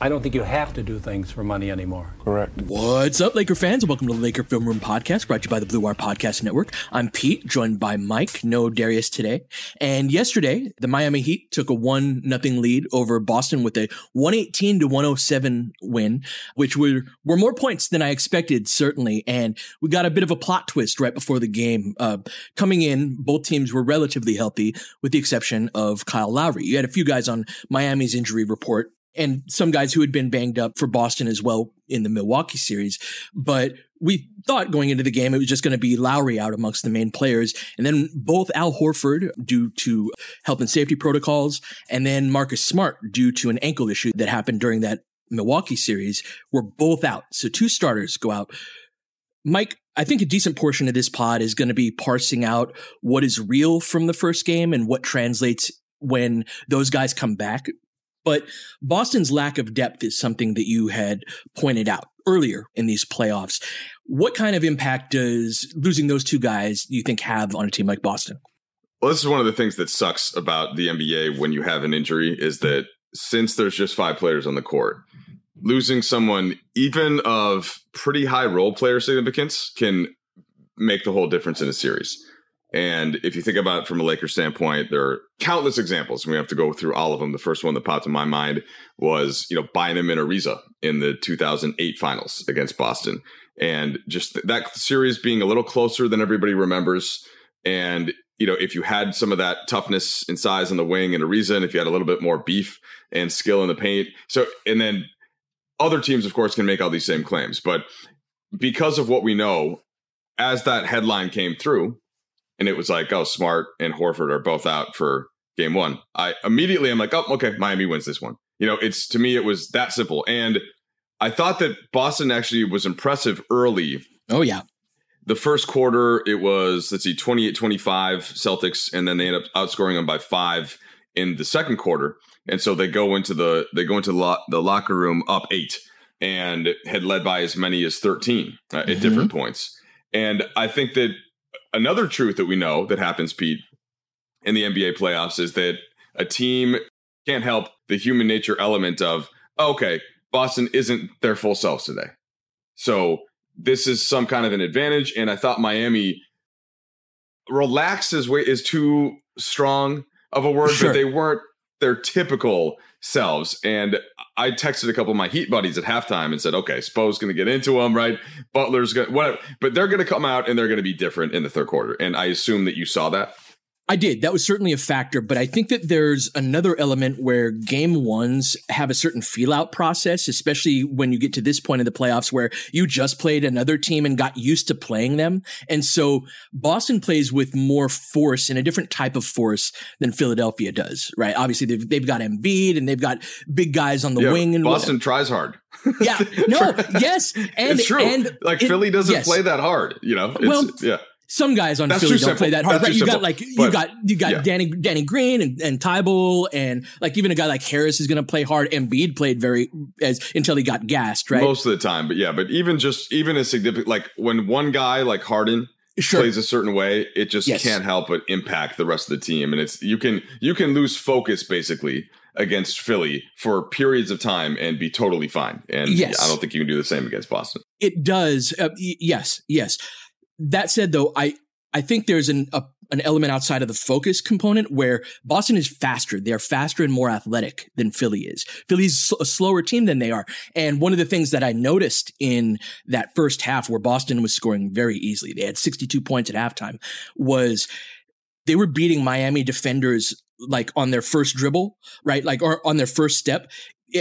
I don't think you have to do things for money anymore. Correct. What's up, Laker fans? Welcome to the Laker Film Room Podcast, brought to you by the Blue Wire Podcast Network. I'm Pete, joined by Mike. No Darius today. And yesterday, the Miami Heat took a one nothing lead over Boston with a 118 to 107 win, which were were more points than I expected, certainly. And we got a bit of a plot twist right before the game. Uh, coming in, both teams were relatively healthy, with the exception of Kyle Lowry. You had a few guys on Miami's injury report and some guys who had been banged up for Boston as well in the Milwaukee series. But we thought going into the game it was just going to be Lowry out amongst the main players, and then both Al Horford due to health and safety protocols, and then Marcus Smart due to an ankle issue that happened during that Milwaukee series were both out. So two starters go out. Mike, I think a decent portion of this pod is going to be parsing out what is real from the first game and what translates when those guys come back but Boston's lack of depth is something that you had pointed out earlier in these playoffs. What kind of impact does losing those two guys you think have on a team like Boston? Well, this is one of the things that sucks about the NBA when you have an injury is that since there's just five players on the court, losing someone even of pretty high role player significance can make the whole difference in a series. And if you think about it from a Lakers standpoint, there are countless examples. We have to go through all of them. The first one that popped in my mind was, you know, Bynum and Ariza in the 2008 finals against Boston. And just that series being a little closer than everybody remembers. And, you know, if you had some of that toughness and size on the wing and Ariza, and if you had a little bit more beef and skill in the paint. So, and then other teams, of course, can make all these same claims. But because of what we know, as that headline came through, and it was like, oh, Smart and Horford are both out for game one. I immediately I'm like, oh, okay, Miami wins this one. You know, it's to me it was that simple. And I thought that Boston actually was impressive early. Oh yeah. The first quarter, it was, let's see, 28 25 Celtics, and then they end up outscoring them by five in the second quarter. And so they go into the they go into the, lo- the locker room up eight and had led by as many as 13 uh, mm-hmm. at different points. And I think that another truth that we know that happens, Pete, in the NBA playoffs is that a team can't help the human nature element of, oh, okay, Boston isn't their full selves today. So this is some kind of an advantage. And I thought Miami relaxed is way is too strong of a word, sure. but they weren't their typical selves. And I texted a couple of my Heat buddies at halftime and said, okay, Spo's going to get into them, right? Butler's going to, whatever. But they're going to come out and they're going to be different in the third quarter. And I assume that you saw that. I did. That was certainly a factor, but I think that there's another element where game ones have a certain feel out process, especially when you get to this point in the playoffs where you just played another team and got used to playing them. And so Boston plays with more force and a different type of force than Philadelphia does, right? Obviously they've, they've got Embiid and they've got big guys on the yeah, wing and Boston tries hard. Yeah. No, yes. And, it's true. And like it, Philly doesn't yes. play that hard, you know? well, yeah some guys on That's Philly don't play that hard. That's Right? You got simple. like you But, got you got yeah. Danny Danny Green and, and Thybulle and like even a guy like Harris is going to play hard. Embiid played very as until he got gassed. Right? most of the time. But yeah, but even just even a significant like when one guy like Harden Sure. plays a certain way, it just Yes. can't help but impact the rest of the team. And it's you can you can lose focus basically against Philly for periods of time and be totally fine. And Yes. I don't think you can do the same against Boston. It does. Uh, y- yes, yes. That said, though, I I think there's an a, an element outside of the focus component where Boston is faster. They're faster and more athletic than Philly is. Philly's a slower team than they are. And one of the things that I noticed in that first half, where Boston was scoring very easily, they had 62 points at halftime, was they were beating Miami defenders like on their first dribble, right? Like or on their first step.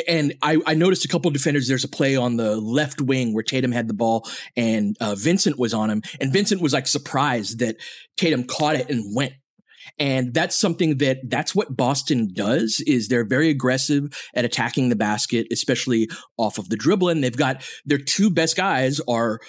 And I, I noticed a couple of defenders. There's a play on the left wing where Tatum had the ball and uh, Vincent was on him, and Vincent was like surprised that Tatum caught it and went. And that's something that that's what Boston does is they're very aggressive at attacking the basket, especially off of the dribble. And they've got their two best guys are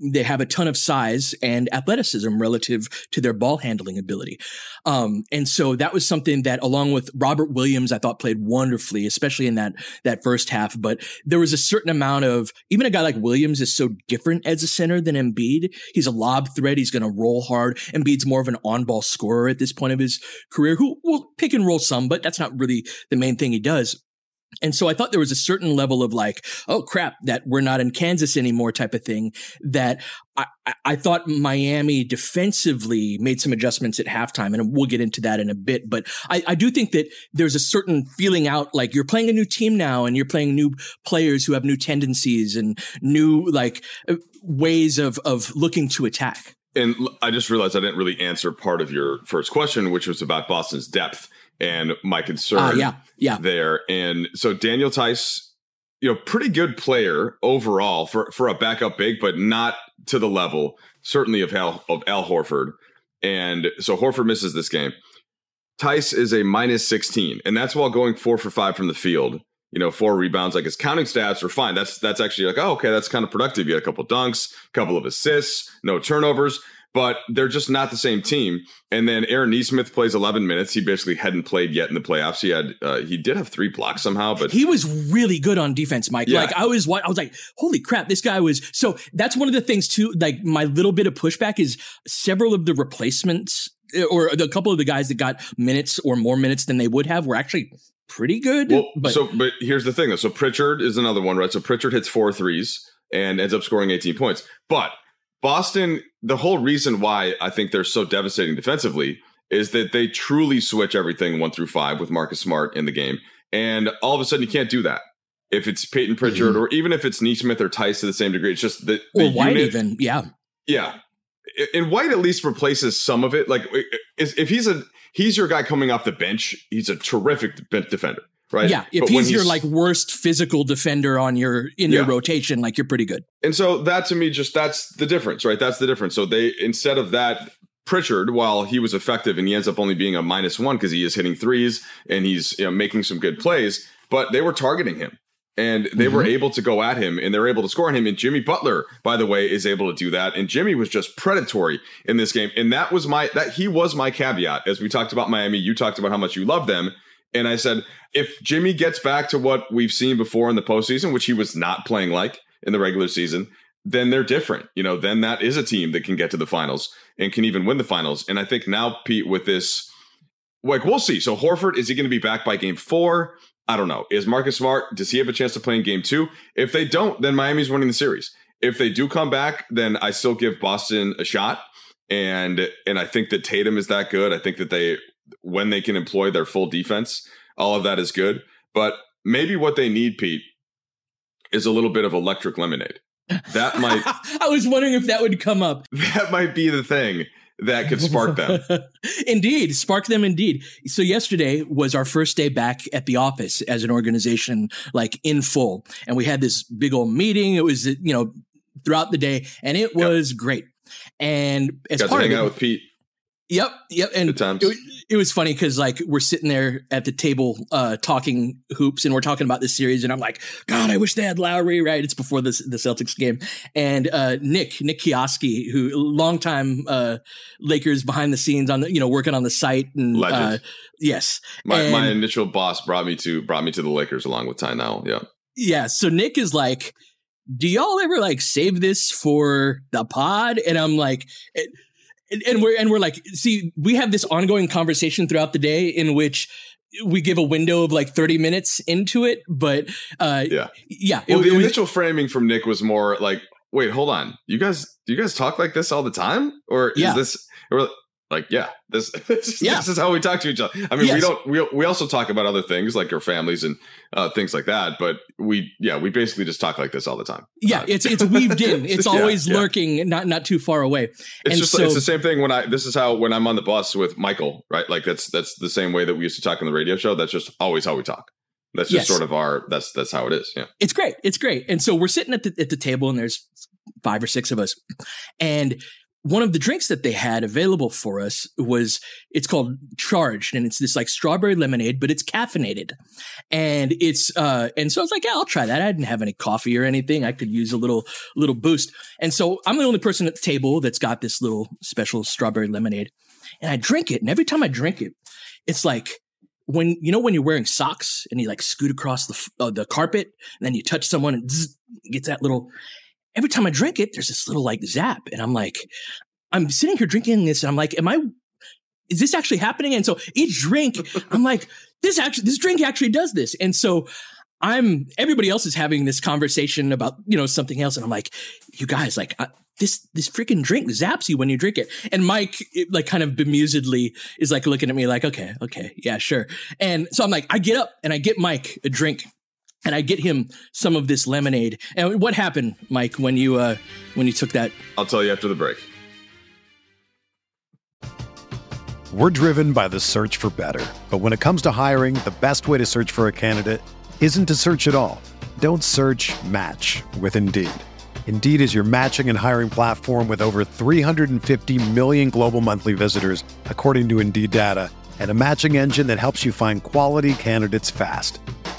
they have a ton of size and athleticism relative to their ball handling ability. Um, and so that was something that along with Robert Williams, I thought played wonderfully, especially in that, that first half. But there was a certain amount of, even a guy like Williams is so different as a center than Embiid. He's a lob threat. He's going to roll hard. Embiid's more of an on ball scorer at this point of his career who will pick and roll some, but that's not really the main thing he does. And so I thought there was a certain level of like, oh crap, that we're not in Kansas anymore type of thing that I, I- thought Miami defensively made some adjustments at halftime. And we'll get into that in a bit. But I, I do think that there's a certain feeling out like you're playing a new team now and you're playing new players who have new tendencies and new like uh, ways of, of looking to attack. And I just realized I didn't really answer part of your first question, which was about Boston's depth and my concern Ah, yeah, yeah. there. And so Daniel Theis, you know, pretty good player overall for for a backup big, but not to the level certainly of Al of Al Horford. And so Horford misses this game. Tice is a minus 16, and that's while going four for five from the field. You know, four rebounds, like his counting stats are fine. That's that's actually like, oh, okay, that's kind of productive. You had a couple dunks, a couple of assists, no turnovers, but they're just not the same team. And then Aaron Nesmith plays 11 minutes. He basically hadn't played yet in the playoffs. He had uh, he did have three blocks somehow, but he was really good on defense, Mike. Yeah. Like I was, I was like, holy crap, this guy was. So that's one of the things too. Like my little bit of pushback is several of the replacements eh, or a couple of the guys that got minutes or more minutes than they would have were actually pretty good. Well, but so but here's the thing though. So Pritchard is another one, right? So Pritchard hits four threes and ends up scoring 18 points. But Boston, the whole reason why I think they're so devastating defensively is that they truly switch everything one through five with Marcus Smart in the game. And all of a sudden you can't do that. If it's Payton Pritchard mm-hmm. or even if it's Nesmith or Theis to the same degree, it's just the, the or White unit- even, yeah. yeah. And White at least replaces some of it. Like if he's a he's your guy coming off the bench, he's a terrific defender, right? Yeah, if But he's your like worst physical defender on your in your rotation, like you're pretty good. and so that to me just that's the difference, right? That's the difference. So they instead of that Pritchard, while he was effective and he ends up only being a minus one because he is hitting threes and he's you know, making some good plays, but they were targeting him and they were mm-hmm. able to go at him and they're able to score on him. And Jimmy Butler, by the way, is able to do that. And Jimmy was just predatory in this game. And that was my that he was my caveat. As we talked about Miami, you talked about how much you love them. And I said, if Jimmy gets back to what we've seen before in the postseason, which he was not playing like in the regular season, then they're different. You know, then that is a team that can get to the finals and can even win the finals. And I think now, Pete, with this, like we'll see. So Horford, is he going to be back by game four? I don't know. Is Marcus Smart, does he have a chance to play in game two? If they don't, then Miami's winning the series. If they do come back, then I still give Boston a shot. And and I think that Tatum is that good. I think that they when they can employ their full defense, all of that is good. But maybe what they need, Pete, is a little bit of electric lemonade. That might I was wondering if that would come up. that might be the thing that could spark them. indeed, spark them indeed. So yesterday was our first day back at the office as an organization, like in full, and we had this big old meeting. It was you know throughout the day, and it was great. And as Got to part of hang it, out with Pete. Yep, yep. And it, it was funny because like we're sitting there at the table uh talking hoops and we're talking about this series and I'm like, God, I wish they had Lowry, right? It's before this the Celtics game. And uh Nick, Nick Kioski, who longtime uh Lakers behind the scenes on the you know, working on the site and uh yes. My And- my initial boss brought me to brought me to the Lakers along with Ty Nowell. Yeah. Yeah. So Nick is like, do y'all ever like save this for the pod? And I'm like, and, and we're and we're like, see, we have this ongoing conversation throughout the day in which we give a window of like 30 minutes into it, but uh Yeah. yeah, Well, it- the it was- initial framing from Nick was more like, "Wait, hold on. You guys, do you guys talk like this all the time, or Yeah. is this?" Or like, yeah, this this, Yeah. this is how we talk to each other. I mean, we don't. We we also talk about other things like our families and uh, things like that. But we, yeah, we basically just talk like this all the time. yeah, Uh, it's it's weaved in. It's Yeah, always yeah. lurking, not not too far away. It's and just so- it's the same thing when I this is how when I'm on the bus with Michael, right? Like that's that's the same way that we used to talk on the radio show. That's just always how we talk. That's just Yes. sort of our that's that's how it is. Yeah. it's great. It's great. And so we're sitting at the at the table, and there's five or six of us, and one of the drinks that they had available for us was it's called Charged, and it's this like strawberry lemonade, but it's caffeinated, and it's uh, and so I was like, yeah, I'll try that. I didn't have any coffee or anything. I could use a little little boost, and so I'm the only person at the table that's got this little special strawberry lemonade, and I drink it, and every time I drink it, it's like when you know when you're wearing socks and you like scoot across the uh, the carpet and then you touch someone and zzz, gets that little every time i drink it there's this little like zap and i'm like i'm sitting here drinking this and i'm like am i is this actually happening? And so each drink i'm like this actually this drink actually does this. And so i'm everybody else is having this conversation about you know something else and i'm like you guys like I, this this freaking drink zaps you when you drink it. And mike it, like kind of bemusedly is like looking at me like okay okay yeah sure. And so i'm like i get up and i get mike a drink and i get him some of this lemonade and what happened mike when you uh when you took that I'll tell you after the break. We're driven by the search for better. But when it comes to hiring, the best way to search for a candidate isn't to search at all. Don't search match with Indeed. Indeed is your matching and hiring platform with over 350 million global monthly visitors, according to Indeed data, and a matching engine that helps you find quality candidates fast.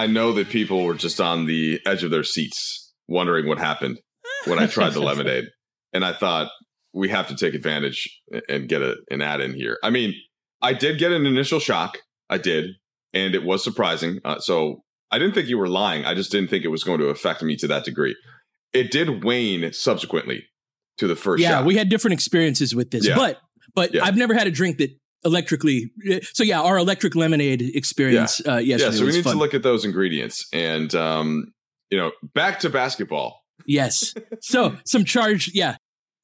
I know that people were just on the edge of their seats wondering what happened when I tried the lemonade. And I thought we have to take advantage and get a, an ad in here. I mean, I did get an initial shock. I did. And it was surprising. Uh, so I didn't think you were lying. I just didn't think it was going to affect me to that degree. It did wane subsequently to the first yeah shot. we had different experiences with this Yeah. but but Yeah. i've never had a drink that electrically so yeah our electric lemonade experience uh yesterday yeah, so we need fun. to look at those ingredients. And, um, you know, back to basketball. Yes. So some charge, yeah.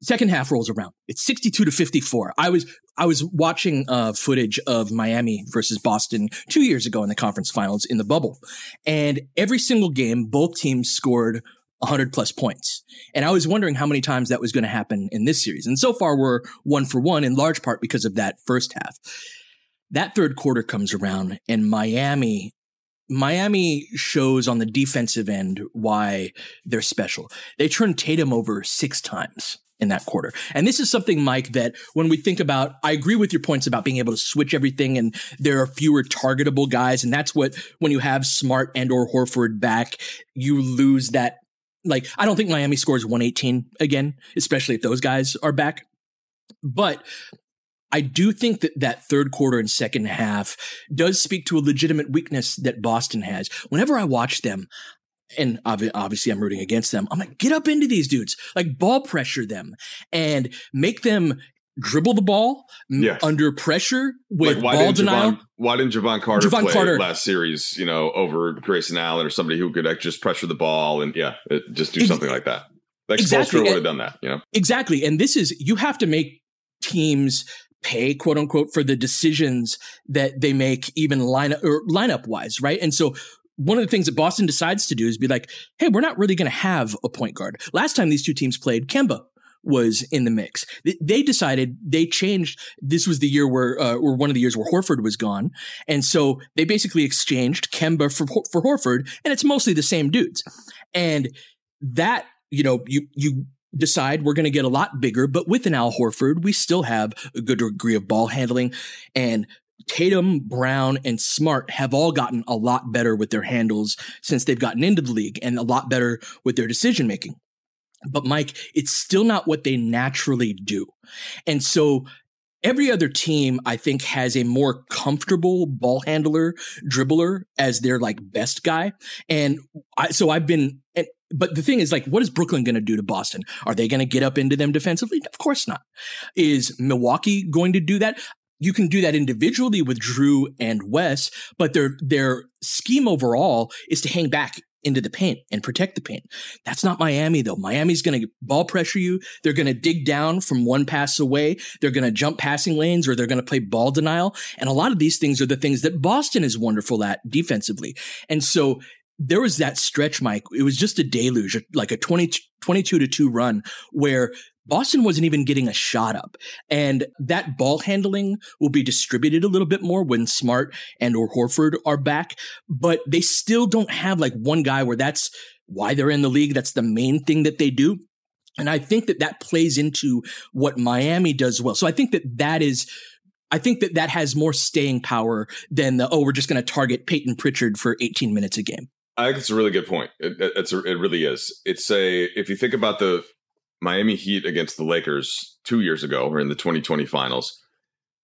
Second half rolls around. It's 62 to 54. I was I was watching uh footage of Miami versus Boston 2 years ago in the conference finals in the bubble. And every single game both teams scored 100 plus points. And I was wondering how many times that was going to happen in this series. And so far we're 1 for 1 in large part because of that first half. That third quarter comes around and Miami Miami shows on the defensive end why they're special. They turned Tatum over six times in that quarter. And this is something, Mike, that when we think about, I agree with your points about being able to switch everything and there are fewer targetable guys. And that's what, when you have Smart and or Horford back, you lose that. Like, I don't think Miami scores 118 again, especially if those guys are back. But I do think that that third quarter and second half does speak to a legitimate weakness that Boston has. Whenever I watch them, and obviously I'm rooting against them. I'm like, get up into these dudes, like ball pressure them and make them dribble the ball yes. under pressure with like ball denial. Jevon, why didn't Jevon Carter Jevon play Carter. last series, you know, over Grayson Allen or somebody who could like, just pressure the ball and yeah, it, just do something like that. Like exactly. would have done that, you know? Exactly. And this is, you have to make teams pay quote unquote for the decisions that they make even lineup or lineup wise, right? And so one of the things that Boston decides to do is be like, hey, we're not really going to have a point guard. Last time these two teams played, Kemba was in the mix. They decided they changed. This was the year where, uh, or one of the years where Horford was gone, and so they basically exchanged Kemba for for Horford, and it's mostly the same dudes. And that you know, you you decide we're going to get a lot bigger, but with an Al Horford, we still have a good degree of ball handling and Tatum, Brown, and Smart have all gotten a lot better with their handles since they've gotten into the league and a lot better with their decision making. But Mike, it's still not what they naturally do. And so every other team, I think, has a more comfortable ball handler, dribbler as their like best guy. And I, so I've been, and, but the thing is like, what is Brooklyn going to do to Boston? Are they going to get up into them defensively? Of course not. Is Milwaukee going to do that? You can do that individually with Jrue and Wes, but their their scheme overall is to hang back into the paint and protect the paint. That's not Miami though. Miami's going to ball pressure you. They're going to dig down from one pass away. They're going to jump passing lanes or they're going to play ball denial. And a lot of these things are the things that Boston is wonderful at defensively. And so there was that stretch, Mike. It was just a deluge, like a 20, 22 to 2 run where Boston wasn't even getting a shot up. And that ball handling will be distributed a little bit more when Smart and or Horford are back, but they still don't have like one guy where that's why they're in the league. That's the main thing that they do. And I think that that plays into what Miami does well. So I think that that is I think that that has more staying power than the, oh, we're just going to target Payton Pritchard for 18 minutes a game. I think it's a really good point. It, it's a, it really is. It's a if you think about the Miami Heat against the Lakers two years ago, or in the 2020 finals,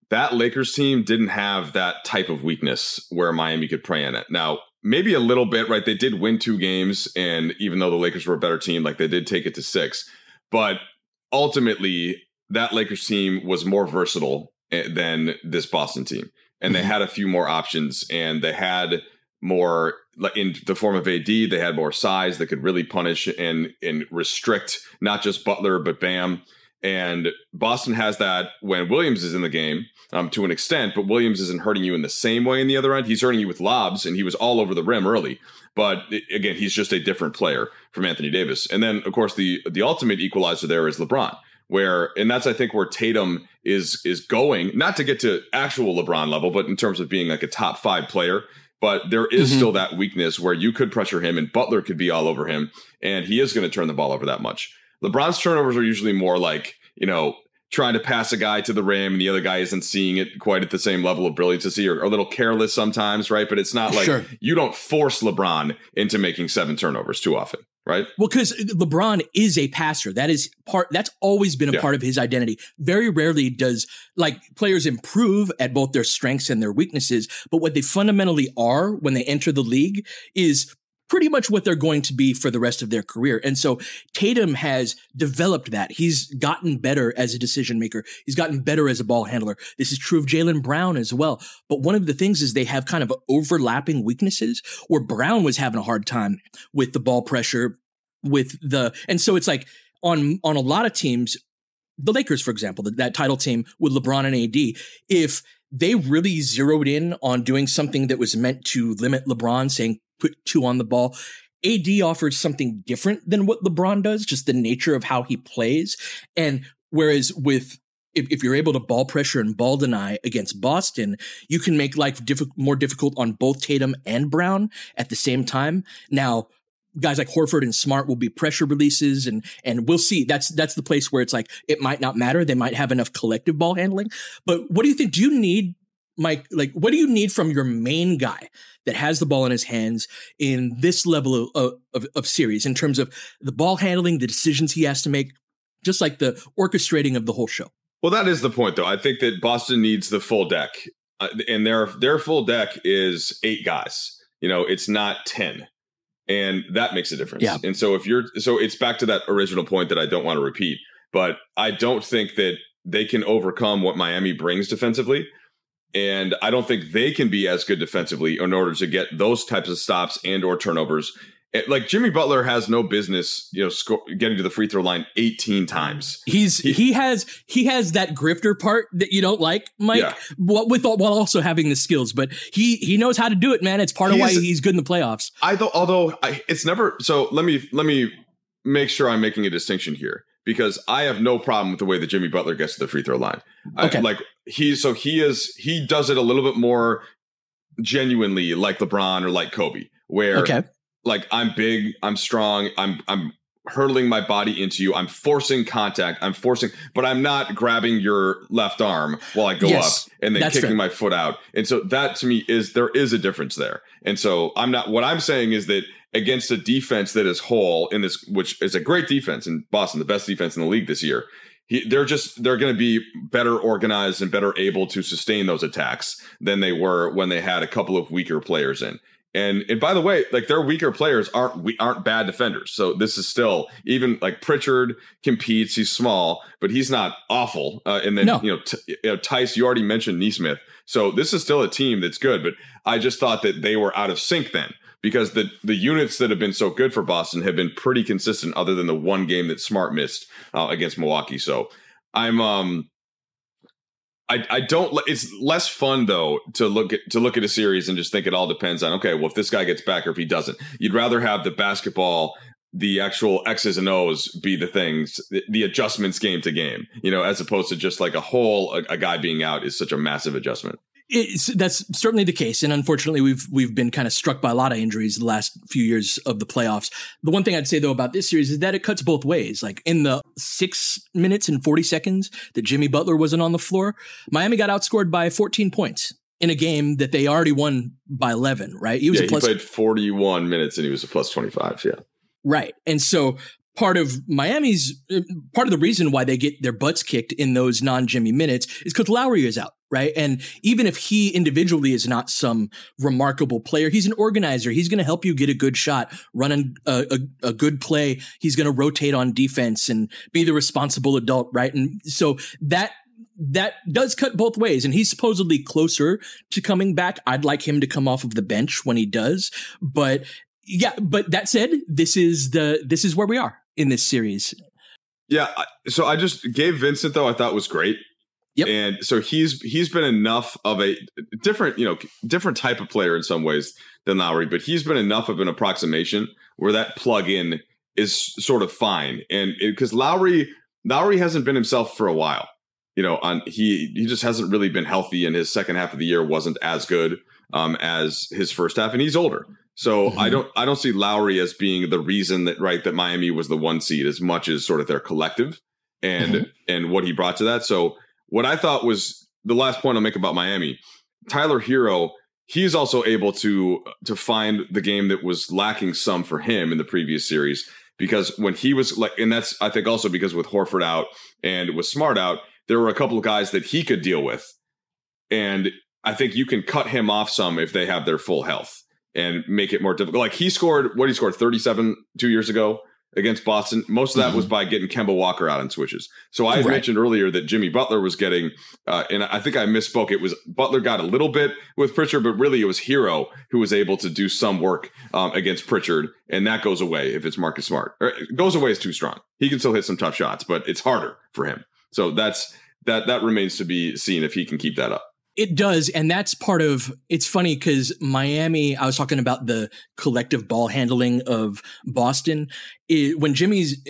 that Lakers team didn't have that type of weakness where Miami could prey on it. Now, maybe a little bit, right? They did win two games, and even though the Lakers were a better team, like they did take it to six, but ultimately that Lakers team was more versatile eh, than this Boston team, and they mm-hmm. had a few more options, and they had more in the form of AD. They had more size that could really punish and and restrict not just Butler but Bam. And Boston has that when Williams is in the game um, to an extent, but Williams isn't hurting you in the same way in the other end. He's hurting you with lobs, and he was all over the rim early. But again, he's just a different player from Anthony Davis. And then, of course, the the ultimate equalizer there is LeBron where and that's I think where Tatum is is going, not to get to actual LeBron level, but in terms of being like a top five player but there is mm-hmm. still that weakness where you could pressure him and Butler could be all over him, and he is going to turn the ball over that much. LeBron's turnovers are usually more like, you know, trying to pass a guy to the rim and the other guy isn't seeing it quite at the same level of brilliancy or, or a little careless sometimes, right? But it's not like sure. you don't force LeBron into making seven turnovers too often right? Well, because LeBron is a passer. That is part. That's always been a yeah. part of his identity. Very rarely does like players improve at both their strengths and their weaknesses. But what they fundamentally are when they enter the league is pretty much what they're going to be for the rest of their career. And so Tatum has developed that. He's gotten better as a decision maker. He's gotten better as a ball handler. This is true of Jaylen Brown as well. But one of the things is they have kind of overlapping weaknesses where Brown was having a hard time with the ball pressure with the, and so it's like on, on a lot of teams, the Lakers, for example, that, that title team with LeBron and AD, if they really zeroed in on doing something that was meant to limit LeBron, saying put two on the ball. AD offers something different than what LeBron does, just the nature of how he plays. And whereas with if, if you're able to ball pressure and ball deny against Boston, you can make life diff- more difficult on both Tatum and Brown at the same time. Now, guys like Horford and Smart will be pressure releases and and we'll see. That's that's the place where it's like it might not matter. They might have enough collective ball handling. But what do you think? Do you need Mike, like, what do you need from your main guy that has the ball in his hands in this level of, of, of, series in terms of the ball handling, the decisions he has to make, just like the orchestrating of the whole show? Well, that is the point, though. I think that Boston needs the full deck, uh, and their their full deck is eight guys. You know, it's not ten. and that makes a difference. Yeah. And so if you're so it's back to that original point that I don't want to repeat, but I don't think that they can overcome what Miami brings defensively. And I don't think they can be as good defensively in order to get those types of stops and or turnovers. Like Jimmy Butler has no business, you know, sco- getting to the free throw line 18 times. He's He- he, has he has that grifter part that you don't like, Mike, Yeah. while, with while also having the skills. But he he knows how to do it, man. It's part of why He's- good in the playoffs. I thought, although I, it's never. So let me let me make sure I'm making a distinction here because I have no problem with the way that Jimmy Butler gets to the free throw line. Okay. I, like he, so he is he does it a little bit more genuinely, like LeBron or like Kobe, where Okay, like I'm big, I'm strong, I'm I'm hurtling my body into you, I'm forcing contact, I'm forcing, but I'm not grabbing your left arm while I go Yes, up and then kicking fair. my foot out. And so that to me is there is a difference there. And so I'm not what I'm saying is that against a defense that is whole in this, which is a great defense in Boston, the best defense in the league this year. He, they're just they're going to be better organized and better able to sustain those attacks than they were when they had a couple of weaker players in. And and by the way, like their weaker players aren't we aren't bad defenders. So this is still even like Pritchard competes. He's small, but he's not awful. Uh, and then No. you know, t- you know Theis. You already mentioned Nesmith. So this is still a team that's good. But I just thought that they were out of sync then because the the units that have been so good for Boston have been pretty consistent, other than the one game that Smart missed uh, against Milwaukee. So I'm um I, I don't it's less fun though to look at to look at a series and just think it all depends on okay well if this guy gets back or if he doesn't you'd rather have the basketball the actual x's and o's be the things the, the adjustments game to game you know as opposed to just like a whole a, a guy being out is such a massive adjustment that's certainly the case, and unfortunately, we've we've been kind of struck by a lot of injuries the last few years of the playoffs. The one thing I'd say though about this series is that it cuts both ways. Like in the six minutes and forty seconds that Jimmy Butler wasn't on the floor, Miami got outscored by fourteen points in a game that they already won by eleven. Right? He was yeah a plus he played 41 minutes and he was a plus 25 yeah Right. And so part of Miami's uh, part of the reason why they get their butts kicked in those non Jimmy minutes is because Lowry is out. Right. And even if he individually is not some remarkable player, he's an organizer. He's going to help you get a good shot, run a, a, a good play. He's going to rotate on defense and be the responsible adult. Right. And so that that does cut both ways. And he's supposedly closer to coming back. I'd like him to come off of the bench when he does. But yeah, but that said, this is the this is where we are in this series. Yeah, so I just Gabe Vincent though I thought was great. Yep. And so he's he's been enough of a different, you know, different type of player in some ways than Lowry, but he's been enough of an approximation where that plug in is sort of fine. And because Lowry Lowry hasn't been himself for a while. You know, on he he just hasn't really been healthy and his second half of the year wasn't as good um as his first half and he's older. So Mhm. I don't I don't see Lowry as being the reason that right that Miami was the one seed as much as sort of their collective and Mhm. and what he brought to that. So what I thought was the last point I'll make about Miami, Tyler Herro, he's also able to to find the game that was lacking some for him in the previous series because when he was like and that's I think also because with Horford out and with Smart out, there were a couple of guys that he could deal with. And I think you can cut him off some if they have their full health and make it more difficult. Like he scored what he scored 37 two years ago against Boston. Most of that was by getting Kemba Walker out on switches. So I Right. mentioned earlier that Jimmy Butler was getting, uh, and I think I misspoke. It was Butler got a little bit with Pritchard, but really it was Herro who was able to do some work um, against Pritchard, and that goes away if it's Marcus Smart. Or, it goes away is too strong. He can still hit some tough shots, but it's harder for him. So that's that that remains to be seen if he can keep that up. It does, and that's part of. It's funny because Miami. I was talking about the collective ball handling of Boston. It, when Jimmy's,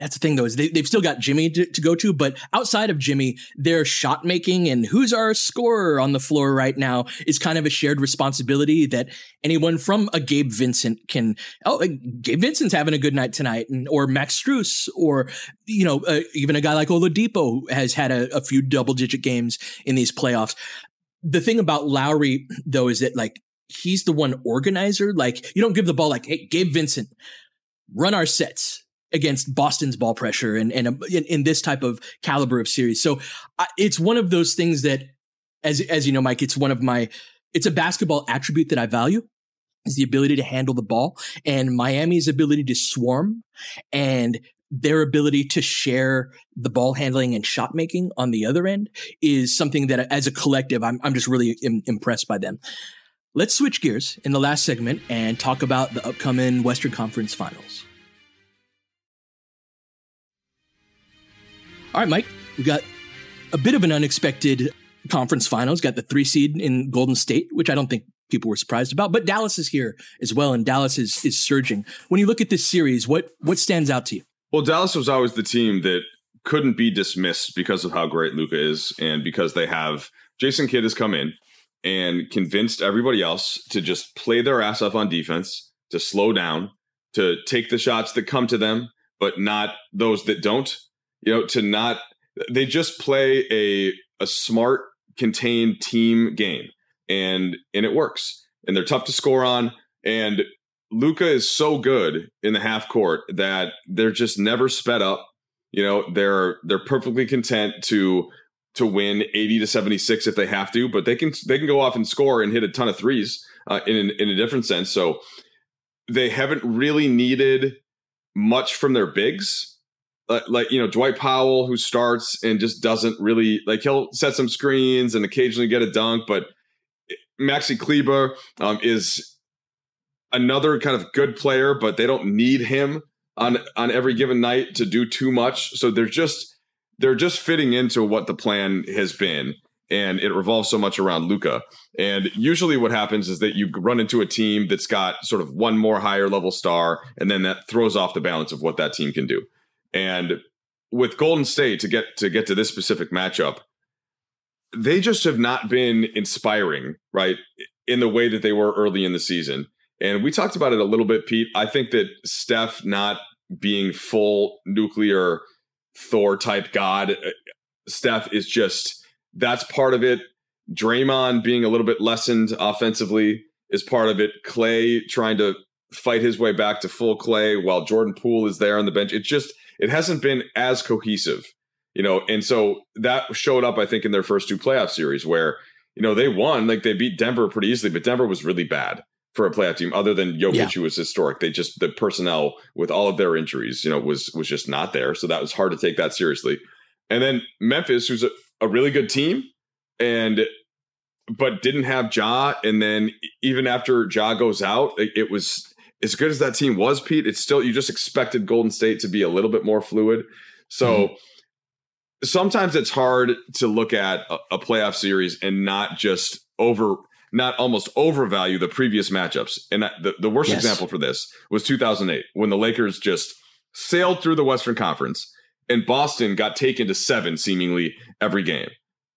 that's the thing though is they, they've still got Jimmy to, to go to, but outside of Jimmy, their shot making and who's our scorer on the floor right now is kind of a shared responsibility that anyone from a Gabe Vincent can. Oh, uh, Gabe Vincent's having a good night tonight, and, or Max Strus, or you know, uh, even a guy like Oladipo has had a, a few double digit games in these playoffs the thing about Lowry though is that like he's the one organizer. Like you don't give the ball like, hey, Gabe Vincent, run our sets against Boston's ball pressure and and in, in this type of caliber of series. So I, it's one of those things that, as as you know, Mike, it's one of my it's a basketball attribute that I value. is the ability to handle the ball and Miami's ability to swarm and their ability to share the ball handling and shot making on the other end is something that as a collective, I'm, I'm just really Im- impressed by them. Let's switch gears in the last segment and talk about the upcoming Western Conference Finals. All right, Mike, we got a bit of an unexpected conference finals. Got the three seed in Golden State, which I don't think people were surprised about. But Dallas is here as well, and Dallas is is surging. When you look at this series, what what stands out to you? Well, Dallas was always the team that couldn't be dismissed because of how great Luka is, and because they have Jason Kidd has come in and convinced everybody else to just play their ass off on defense, to slow down, to take the shots that come to them, but not those that don't you know, to not they just play a a smart, contained team game, and and it works. And they're tough to score on. And Luka is so good in the half court that they're just never sped up. You know, they're they're perfectly content to to win 80 to 76 if they have to, but they can they can go off and score and hit a ton of threes uh, in in a different sense. So they haven't really needed much from their bigs like you know Dwight Powell who starts and just doesn't really like he'll set some screens and occasionally get a dunk, but Maxi Kleber um, is another kind of good player, but they don't need him on on every given night to do too much. So they're just they're just fitting into what the plan has been, and it revolves so much around Luka. And usually, what happens is that you run into a team that's got sort of one more higher level star, and then that throws off the balance of what that team can do. And with Golden State to get to get to this specific matchup, they just have not been inspiring, right? In the way that they were early in the season. And we talked about it a little bit, Pete. I think that Steph not being full nuclear Thor type god, uh, Steph is just that's part of it. Draymond being a little bit lessened offensively is part of it. Clay trying to fight his way back to full Clay while Jordan Poole is there on the bench. It just it hasn't been as cohesive, you know, and so that showed up, I think, in their first two playoff series where, you know, they won, like they beat Denver pretty easily, but Denver was really bad for a playoff team other than Jokic, yeah. who was historic. They just the personnel with all of their injuries, you know, was was just not there. So that was hard to take that seriously. And then Memphis, who's a, a really good team, and but didn't have Ja. And then even after Ja goes out, it, it was as good as that team was, Pete, it's still you just expected Golden State to be a little bit more fluid. So mm-hmm. sometimes it's hard to look at a, a, playoff series and not just over not almost overvalue the previous matchups. And the, the worst yes. example for this was 2008 when the Lakers just sailed through the Western Conference and Boston got taken to 7 seemingly every game.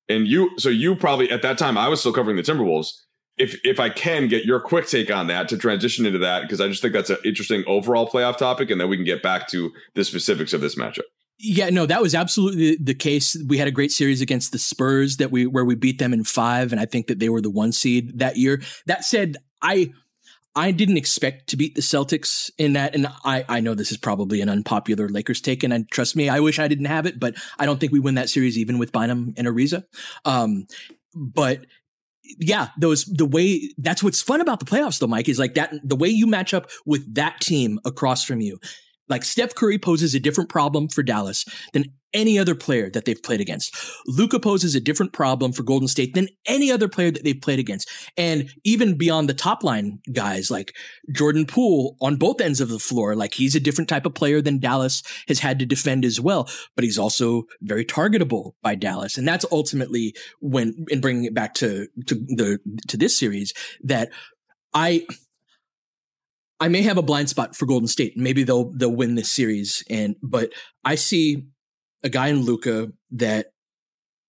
And you so you probably at that time I was still covering the Timberwolves if if I can get your quick take on that to transition into that because I just think that's an interesting overall playoff topic, and then we can get back to the specifics of this matchup. Yeah, no, that was absolutely the case. We had a great series against the Spurs that we where we beat them in five, and I think that they were the one seed that year. That said, I I didn't expect to beat the Celtics in that, and I I know this is probably an unpopular Lakers take, and I, trust me, I wish I didn't have it, but I don't think we win that series even with Bynum and Ariza. Um, but yeah, those the way that's what's fun about the playoffs though, Mike, is like that the way you match up with that team across from you. Like Steph Curry poses a different problem for Dallas than any other player that they've played against. Luka poses a different problem for Golden State than any other player that they've played against. And even beyond the top line guys like Jordan Poole on both ends of the floor, like he's a different type of player than Dallas has had to defend as well, but he's also very targetable by Dallas. And that's ultimately when, in bringing it back to, to the, to this series that I, I may have a blind spot for Golden State. Maybe they'll they'll win this series, and but I see a guy in Luka that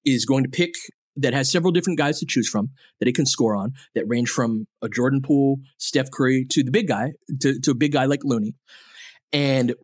is going to pick that has several different guys to choose from that he can score on that range from a Jordan Poole, Steph Curry to the big guy to, to a big guy like Looney. And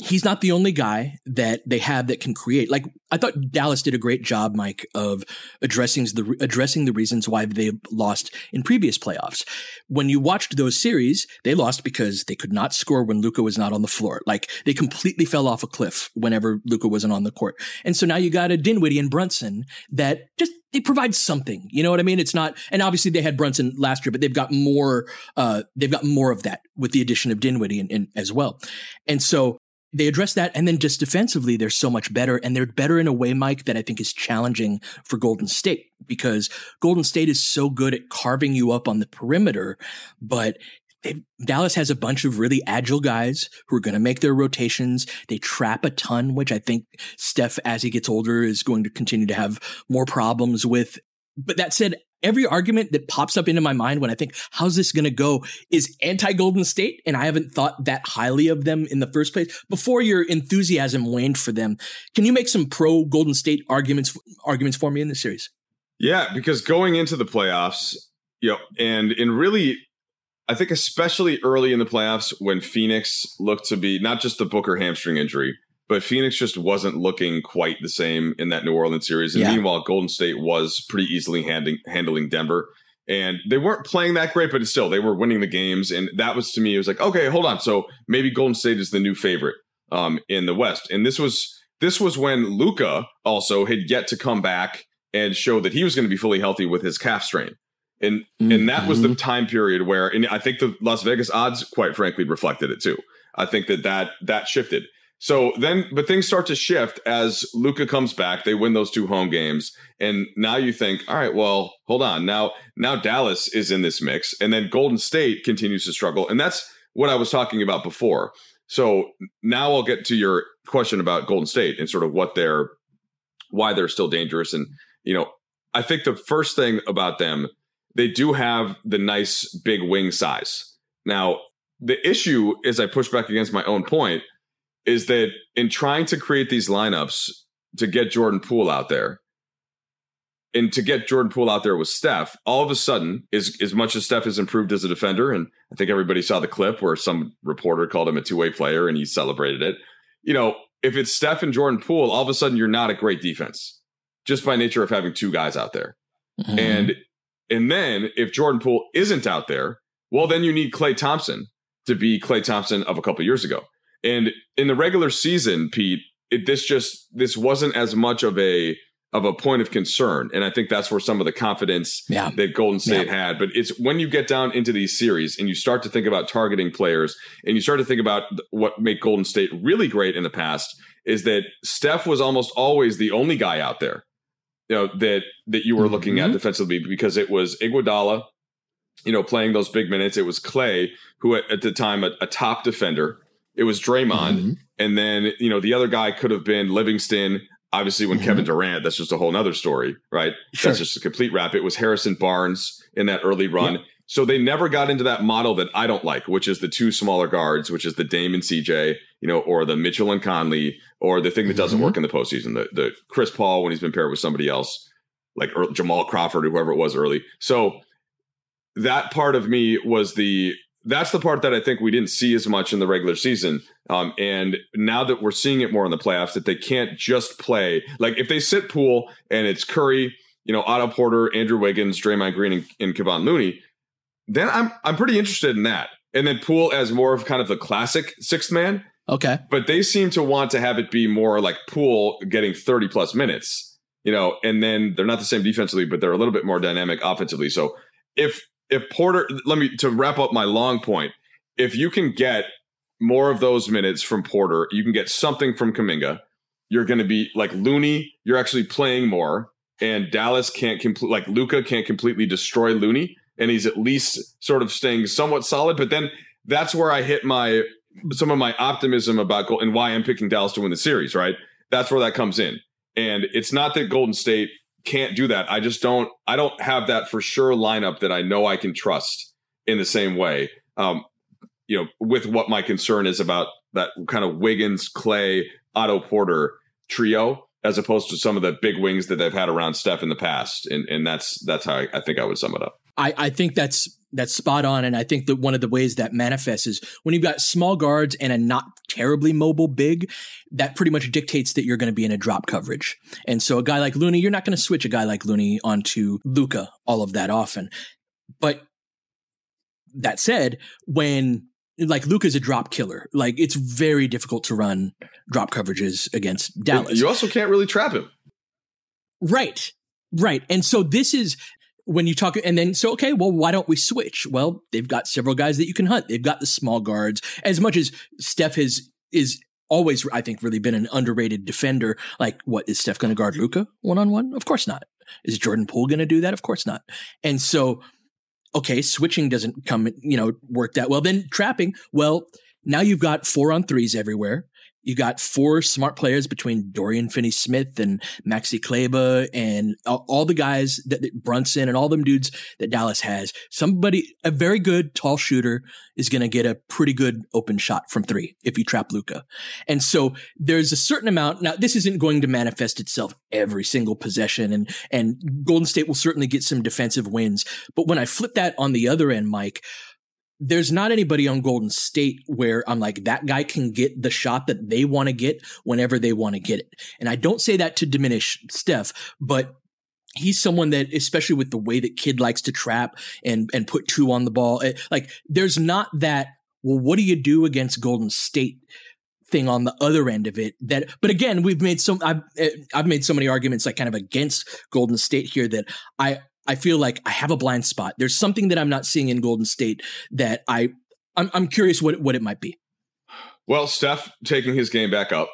he's not the only guy that they have that can create. Like I thought Dallas did a great job, Mike, of addressing the addressing the reasons why they lost in previous playoffs. When you watched those series, they lost because they could not score when Luka was not on the floor. Like they completely fell off a cliff whenever Luka wasn't on the court. And so now you got a Dinwiddie and Brunson that just they provide something. You know what I mean? It's not, and obviously they had Brunson last year, but they've got more. Uh, they've got more of that with the addition of Dinwiddie and, and as well. And so they address that. And then just defensively, they're so much better. And they're better in a way, Mike, that I think is challenging for Golden State because Golden State is so good at carving you up on the perimeter. But Dallas has a bunch of really agile guys who are going to make their rotations. They trap a ton, which I think Steph, as he gets older, is going to continue to have more problems with. But that said, every argument that pops up into my mind when I think, how's this going to go is anti Golden State. And I haven't thought that highly of them in the first place before your enthusiasm waned for them. Can you make some pro Golden State arguments, arguments for me in this series? Yeah, because going into the playoffs, you know, and in really, I think especially early in the playoffs when Phoenix looked to be not just the Booker hamstring injury, but Phoenix just wasn't looking quite the same in that New Orleans series. And yeah. meanwhile, Golden State was pretty easily handing, handling Denver. And they weren't playing that great, but still, they were winning the games. And that was to me, it was like, okay, hold on. So maybe Golden State is the new favorite um, in the West. And this was this was when Luka also had yet to come back and show that he was going to be fully healthy with his calf strain. And mm-hmm. and that was the mm-hmm. time period where, and I think the Las Vegas odds, quite frankly, reflected it too. I think that that that shifted. So then, but things start to shift as Luka comes back. They win those two home games, and now you think, all right, well, hold on. Now, now Dallas is in this mix, and then Golden State continues to struggle, and that's what I was talking about before. So now I'll get to your question about Golden State and sort of what they're, why they're still dangerous, and you know, I think the first thing about them, they do have the nice big wing size. Now, the issue is I push back against my own point is that in trying to create these lineups to get Jordan Poole out there, and to get Jordan Poole out there with Steph, all of a sudden, is as much as Steph has improved as a defender, and I think everybody saw the clip where some reporter called him a two way player and he celebrated it. You know, if it's Steph and Jordan Poole, all of a sudden you're not a great defense just by nature of having two guys out there. Mm-hmm. And and then if Jordan Poole isn't out there, well, then you need Klay Thompson to be Klay Thompson of a couple years ago. And in the regular season, Pete, it, this just this wasn't as much of a of a point of concern, and I think that's where some of the confidence yeah. that Golden State yeah. had. But it's when you get down into these series and you start to think about targeting players, and you start to think about what made Golden State really great in the past is that Steph was almost always the only guy out there, you know that that you were mm-hmm. looking at defensively because it was Iguodala, you know, playing those big minutes. It was Klay, who at, at the time a, a top defender it was Draymond, mm-hmm. and then you know the other guy could have been Livingston. Obviously, when mm-hmm. Kevin Durant, that's just a whole other story, right? Sure. That's just a complete wrap. It was Harrison Barnes in that early run. Yeah. So they never got into that model that I don't like, which is the two smaller guards, which is the Dame and CJ, you know, or the Mitchell and Conley, or the thing that doesn't mm-hmm. work in the postseason, the the Chris Paul when he's been paired with somebody else, like Jamal Crawford or whoever it was early. So that part of me was the that's the part that I think we didn't see as much in the regular season. Um, and now that we're seeing it more in the playoffs, that they can't just play like if they sit Poole and it's Curry, you know, Otto Porter, Andrew Wiggins, Draymond Green, and, and Kevon Looney, then I'm I'm pretty interested in that. And then Poole as more of kind of the classic sixth man. Okay. But they seem to want to have it be more like Poole getting 30 plus minutes, you know, and then they're not the same defensively, but they're a little bit more dynamic offensively. So if if Porter, let me to wrap up my long point. If you can get more of those minutes from Porter, you can get something from Kuminga. You're going to be like Looney. You're actually playing more, and Dallas can't complete like Luka can't completely destroy Looney, and he's at least sort of staying somewhat solid. But then that's where I hit my some of my optimism about and why I'm picking Dallas to win the series. Right, that's where that comes in, and it's not that Golden State can't do that. I just don't. I don't have that for sure lineup that I know I can trust in the same way. Um, you know, with what my concern is about that kind of Wiggins, Klay, Otto Porter trio, as opposed to some of the big wings that they've had around Steph in the past, and and that's that's how I, I think I would sum it up. I, I think that's that's spot on. And I think that one of the ways that manifests is when you've got small guards and a not terribly mobile big, that pretty much dictates that you're going to be in a drop coverage. And so a guy like Looney, you're not going to switch a guy like Looney onto Luka all of that often. But that said, when like Luka's a drop killer, like it's very difficult to run drop coverages against Dallas. You also can't really trap him. Right. Right. And so this is when you talk, and then so, okay, well, why don't we switch? Well, they've got several guys that you can hunt. They've got the small guards. As much as Steph has, is always, I think, really been an underrated defender. Like, what is Steph going to guard Luka one on one? Of course not. Is Jordan Poole going to do that? Of course not. And so, okay, switching doesn't come, you know, work that well. Then trapping, well, now you've got four on threes everywhere. You got four smart players between Dorian Finney Smith and Maxi Kleber and all, the guys that, that, Brunson and all them dudes that Dallas has. Somebody, a very good tall shooter is going to get a pretty good open shot from three if you trap Luka. And so there's a certain amount. Now, this isn't going to manifest itself every single possession and, and Golden State will certainly get some defensive wins. But when I flip that on the other end, Mike, there's not anybody on Golden State where I'm like, that guy can get the shot that they want to get whenever they want to get it. And I don't say that to diminish Steph, but he's someone that, especially with the way that Kidd likes to trap and, and put two on the ball, eh, like there's not that, well, what do you do against Golden State? thing on the other end of it that but again we've made some I've, eh, I've made so many arguments like kind of against golden state here that i I feel like I have a blind spot. There's something that I'm not seeing in Golden State that I I'm, I'm curious what what it might be. Well, Steph taking his game back up,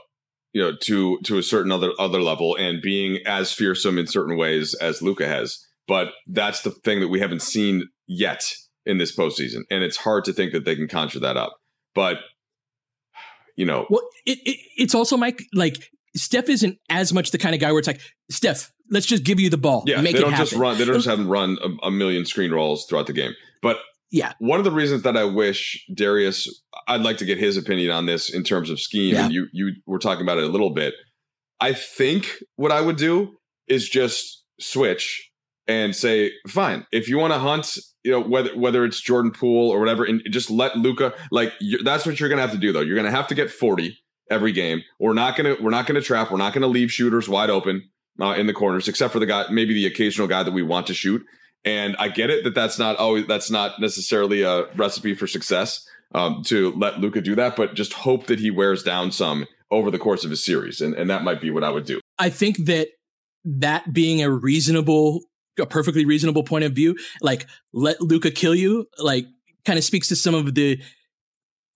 you know, to to a certain other other level and being as fearsome in certain ways as Luka has. But that's the thing that we haven't seen yet in this postseason, and it's hard to think that they can conjure that up. But you know, well, it, it, it's also Mike like Steph isn't as much the kind of guy where it's like Steph, let's just give you the ball. Yeah, make they don't happen. just run. They don't just have him run a, a, million screen rolls throughout the game. But yeah, one of the reasons that I wish Darius, I'd like to get his opinion on this in terms of scheme. Yeah. And you you were talking about it a little bit. I think what I would do is just switch and say, fine, if you want to hunt, you know whether whether it's Jordan Poole or whatever, and just let Luka like that's what you're gonna have to do though. You're gonna have to get 40 every game. We're not gonna we're not gonna trap. We're not gonna leave shooters wide open uh, in the corners, except for the guy, maybe the occasional guy that we want to shoot. And I get it that that's not always that's not necessarily a recipe for success um, to let Luka do that, but just hope that he wears down some over the course of his series, and and that might be what I would do. I think that that being a reasonable, a perfectly reasonable point of view, like let Luka kill you, like kind of speaks to some of the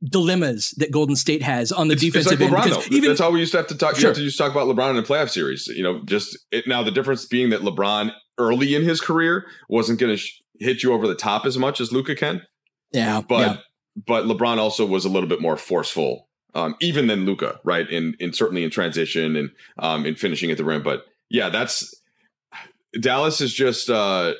dilemmas that Golden State has on the it's, defensive it's like end. LeBron, even, that's all we used to have to talk. Sure. You have to just talk about LeBron in a playoff series. You know, just it, now the difference being that LeBron early in his career wasn't going to sh- hit you over the top as much as Luka can. Yeah, but yeah. but LeBron also was a little bit more forceful, um, even than Luka, right? In in certainly in transition and um, in finishing at the rim. But yeah, that's Dallas is just uh,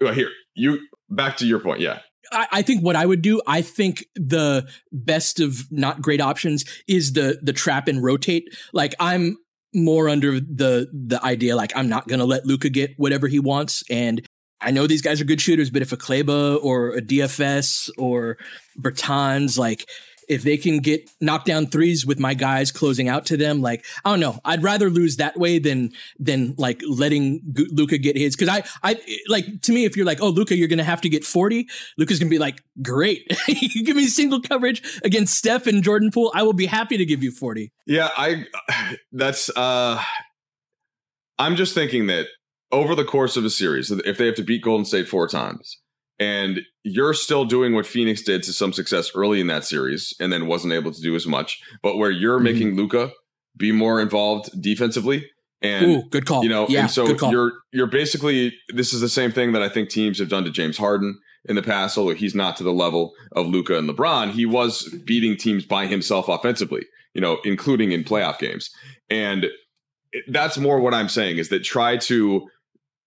well, here you back to your point. Yeah, I, I think what I would do, I think the best of not great options is the the trap and rotate. Like I'm more under the the idea like I'm not gonna let Luka get whatever he wants. And I know these guys are good shooters, but if a Kleber or a DFS or Bertans like if they can get knockdown threes with my guys closing out to them, like I don't know, I'd rather lose that way than than like letting Luka get his. Because I I like to me, if you're like, oh Luka, you're gonna have to get forty, Luka's gonna be like, great, you give me single coverage against Steph and Jordan Poole, I will be happy to give you forty. Yeah, I that's uh, I'm just thinking that over the course of a series, if they have to beat Golden State four times and you're still doing what Phoenix did to some success early in that series and then wasn't able to do as much, but where you're mm-hmm. making Luka be more involved defensively. And Ooh, good call. You know, yeah, and so you're you're basically this is the same thing that I think teams have done to James Harden in the past, although he's not to the level of Luka and LeBron. He was beating teams by himself offensively, you know, including in playoff games. And that's more what I'm saying is that try to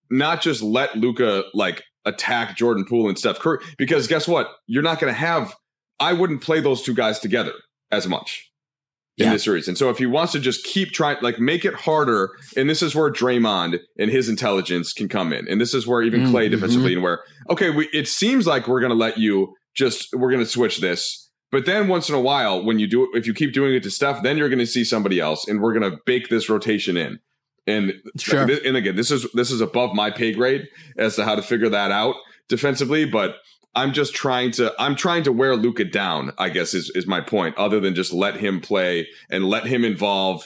not just let Luka like attack Jordan Poole and Steph Curry because guess what? You're not going to have. I wouldn't play those two guys together as much. in Yeah. this series. And so if he wants to just keep trying, like make it harder, and this is where Draymond and his intelligence can come in, and this is where even Klay Mm-hmm. defensively, and where okay, we, it seems like we're going to let you just we're going to switch this. But then once in a while, when you do it, if you keep doing it to Steph, then you're going to see somebody else, and we're going to bake this rotation in. And Sure. and again, this is this is above my pay grade as to how to figure that out defensively. But I'm just trying to I'm trying to wear Luka down. I guess is is my point. Other than just let him play and let him involve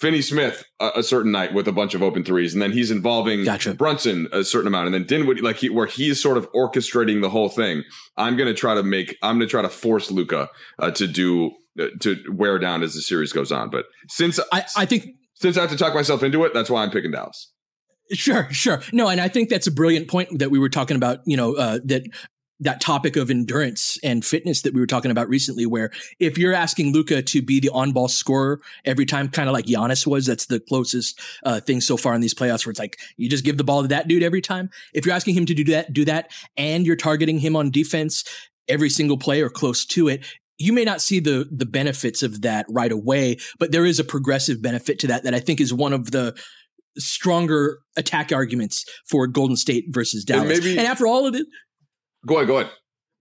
Finney Smith a, a certain night with a bunch of open threes, and then he's involving Gotcha. Brunson a certain amount, and then Dinwiddie like he where he's sort of orchestrating the whole thing. I'm gonna try to make I'm gonna try to force Luka uh, to do uh, to wear down as the series goes on. But since I, I think since I have to talk myself into it, that's why I'm picking Dallas. Sure, sure. No, and I think that's a brilliant point that we were talking about, you know, uh, that that topic of endurance and fitness that we were talking about recently, where if you're asking Luka to be the on ball scorer every time, kind of like Giannis was, that's the closest uh, thing so far in these playoffs where it's like you just give the ball to that dude every time. If you're asking him to do that, do that, and you're targeting him on defense every single play or close to it, you may not see the the benefits of that right away, but there is a progressive benefit to that that I think is one of the stronger attack arguments for Golden State versus Dallas. And, maybe- after all of it, Go ahead, go ahead.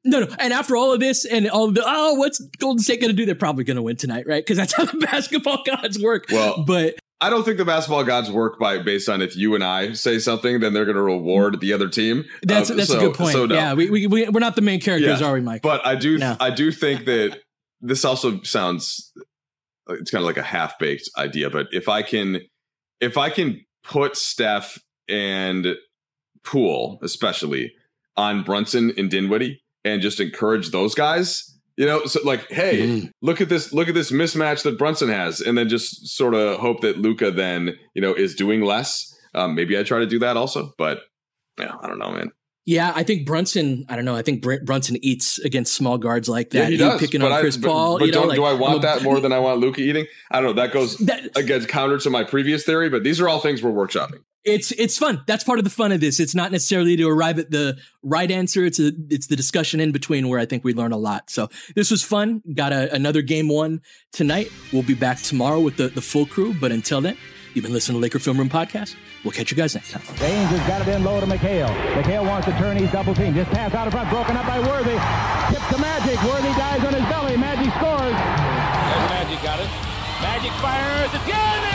no, no. And after all of this and all of the, oh, what's Golden State going to do? They're probably going to win tonight, right? Because that's how the basketball gods work. Well, but I don't think the basketball gods work by based on if you and I say something, then they're going to reward the other team. that's Uh, that's so- a good point. so no. Yeah, we, we, we, we're not the main characters, Yeah. are we, Mike? But I do, No. I do think that this also sounds, it's kind of like a half baked idea. But if I can, if I can put Steph and Poole, especially on Brunson and Dinwiddie, and just encourage those guys, you know, so like, hey, Mm. look at this, look at this mismatch that Brunson has, and then just sort of hope that Luka then, you know, is doing less. Um, maybe I try to do that also, but yeah, I don't know, man. yeah, I think Brunson, I don't know. I think Br- Brunson eats against small guards like that. Yeah, he You does. picking but on I- Chris but- Paul. But, you know, don't, like, do I want a- that more than I want Luka eating? I don't know. That goes That- against counter to my previous theory, but these are all things we're workshopping. It's it's fun. That's part of the fun of this. It's not necessarily to arrive at the right answer. It's a it's the discussion in between where I think we learn a lot. So this was fun. Got a, another game one tonight. We'll be back tomorrow with the, the full crew. But until then, you've been listening to Laker Film Room Podcast. We'll catch you guys next time. James has got it in low to McHale. McHale wants to turn. He's double team. Just pass out in front. Broken up by Worthy. Tip to Magic. Worthy dies on his belly. Magic scores. There's Magic got it. Magic fires. It's